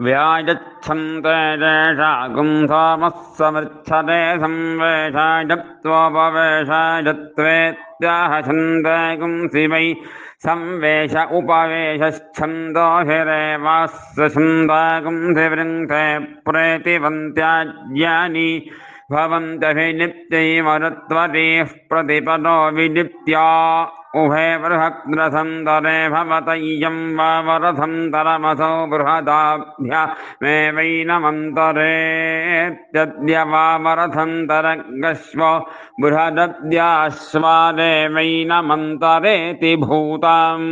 व्याजच्छन्ते जेषाकुं सोमः समृच्छते संवेषायत्वोपवेशायत्वेत्याह छन्दे गुंसि वै संवेश उपवेशच्छन्दोभिरेवास्य भवन्तभिलिप्त्यैवरत्वरीः प्रतिपदो विलिप्त्या। उभे बृहद्रथन्तरे भवतय्यं वावरथन्तरमसौ बृहदाभ्या वैनमन्तरेत्यद्य वावरथन्तरगश्व बृहदद्याश्वादे वैनमन्तरेति भूताम्।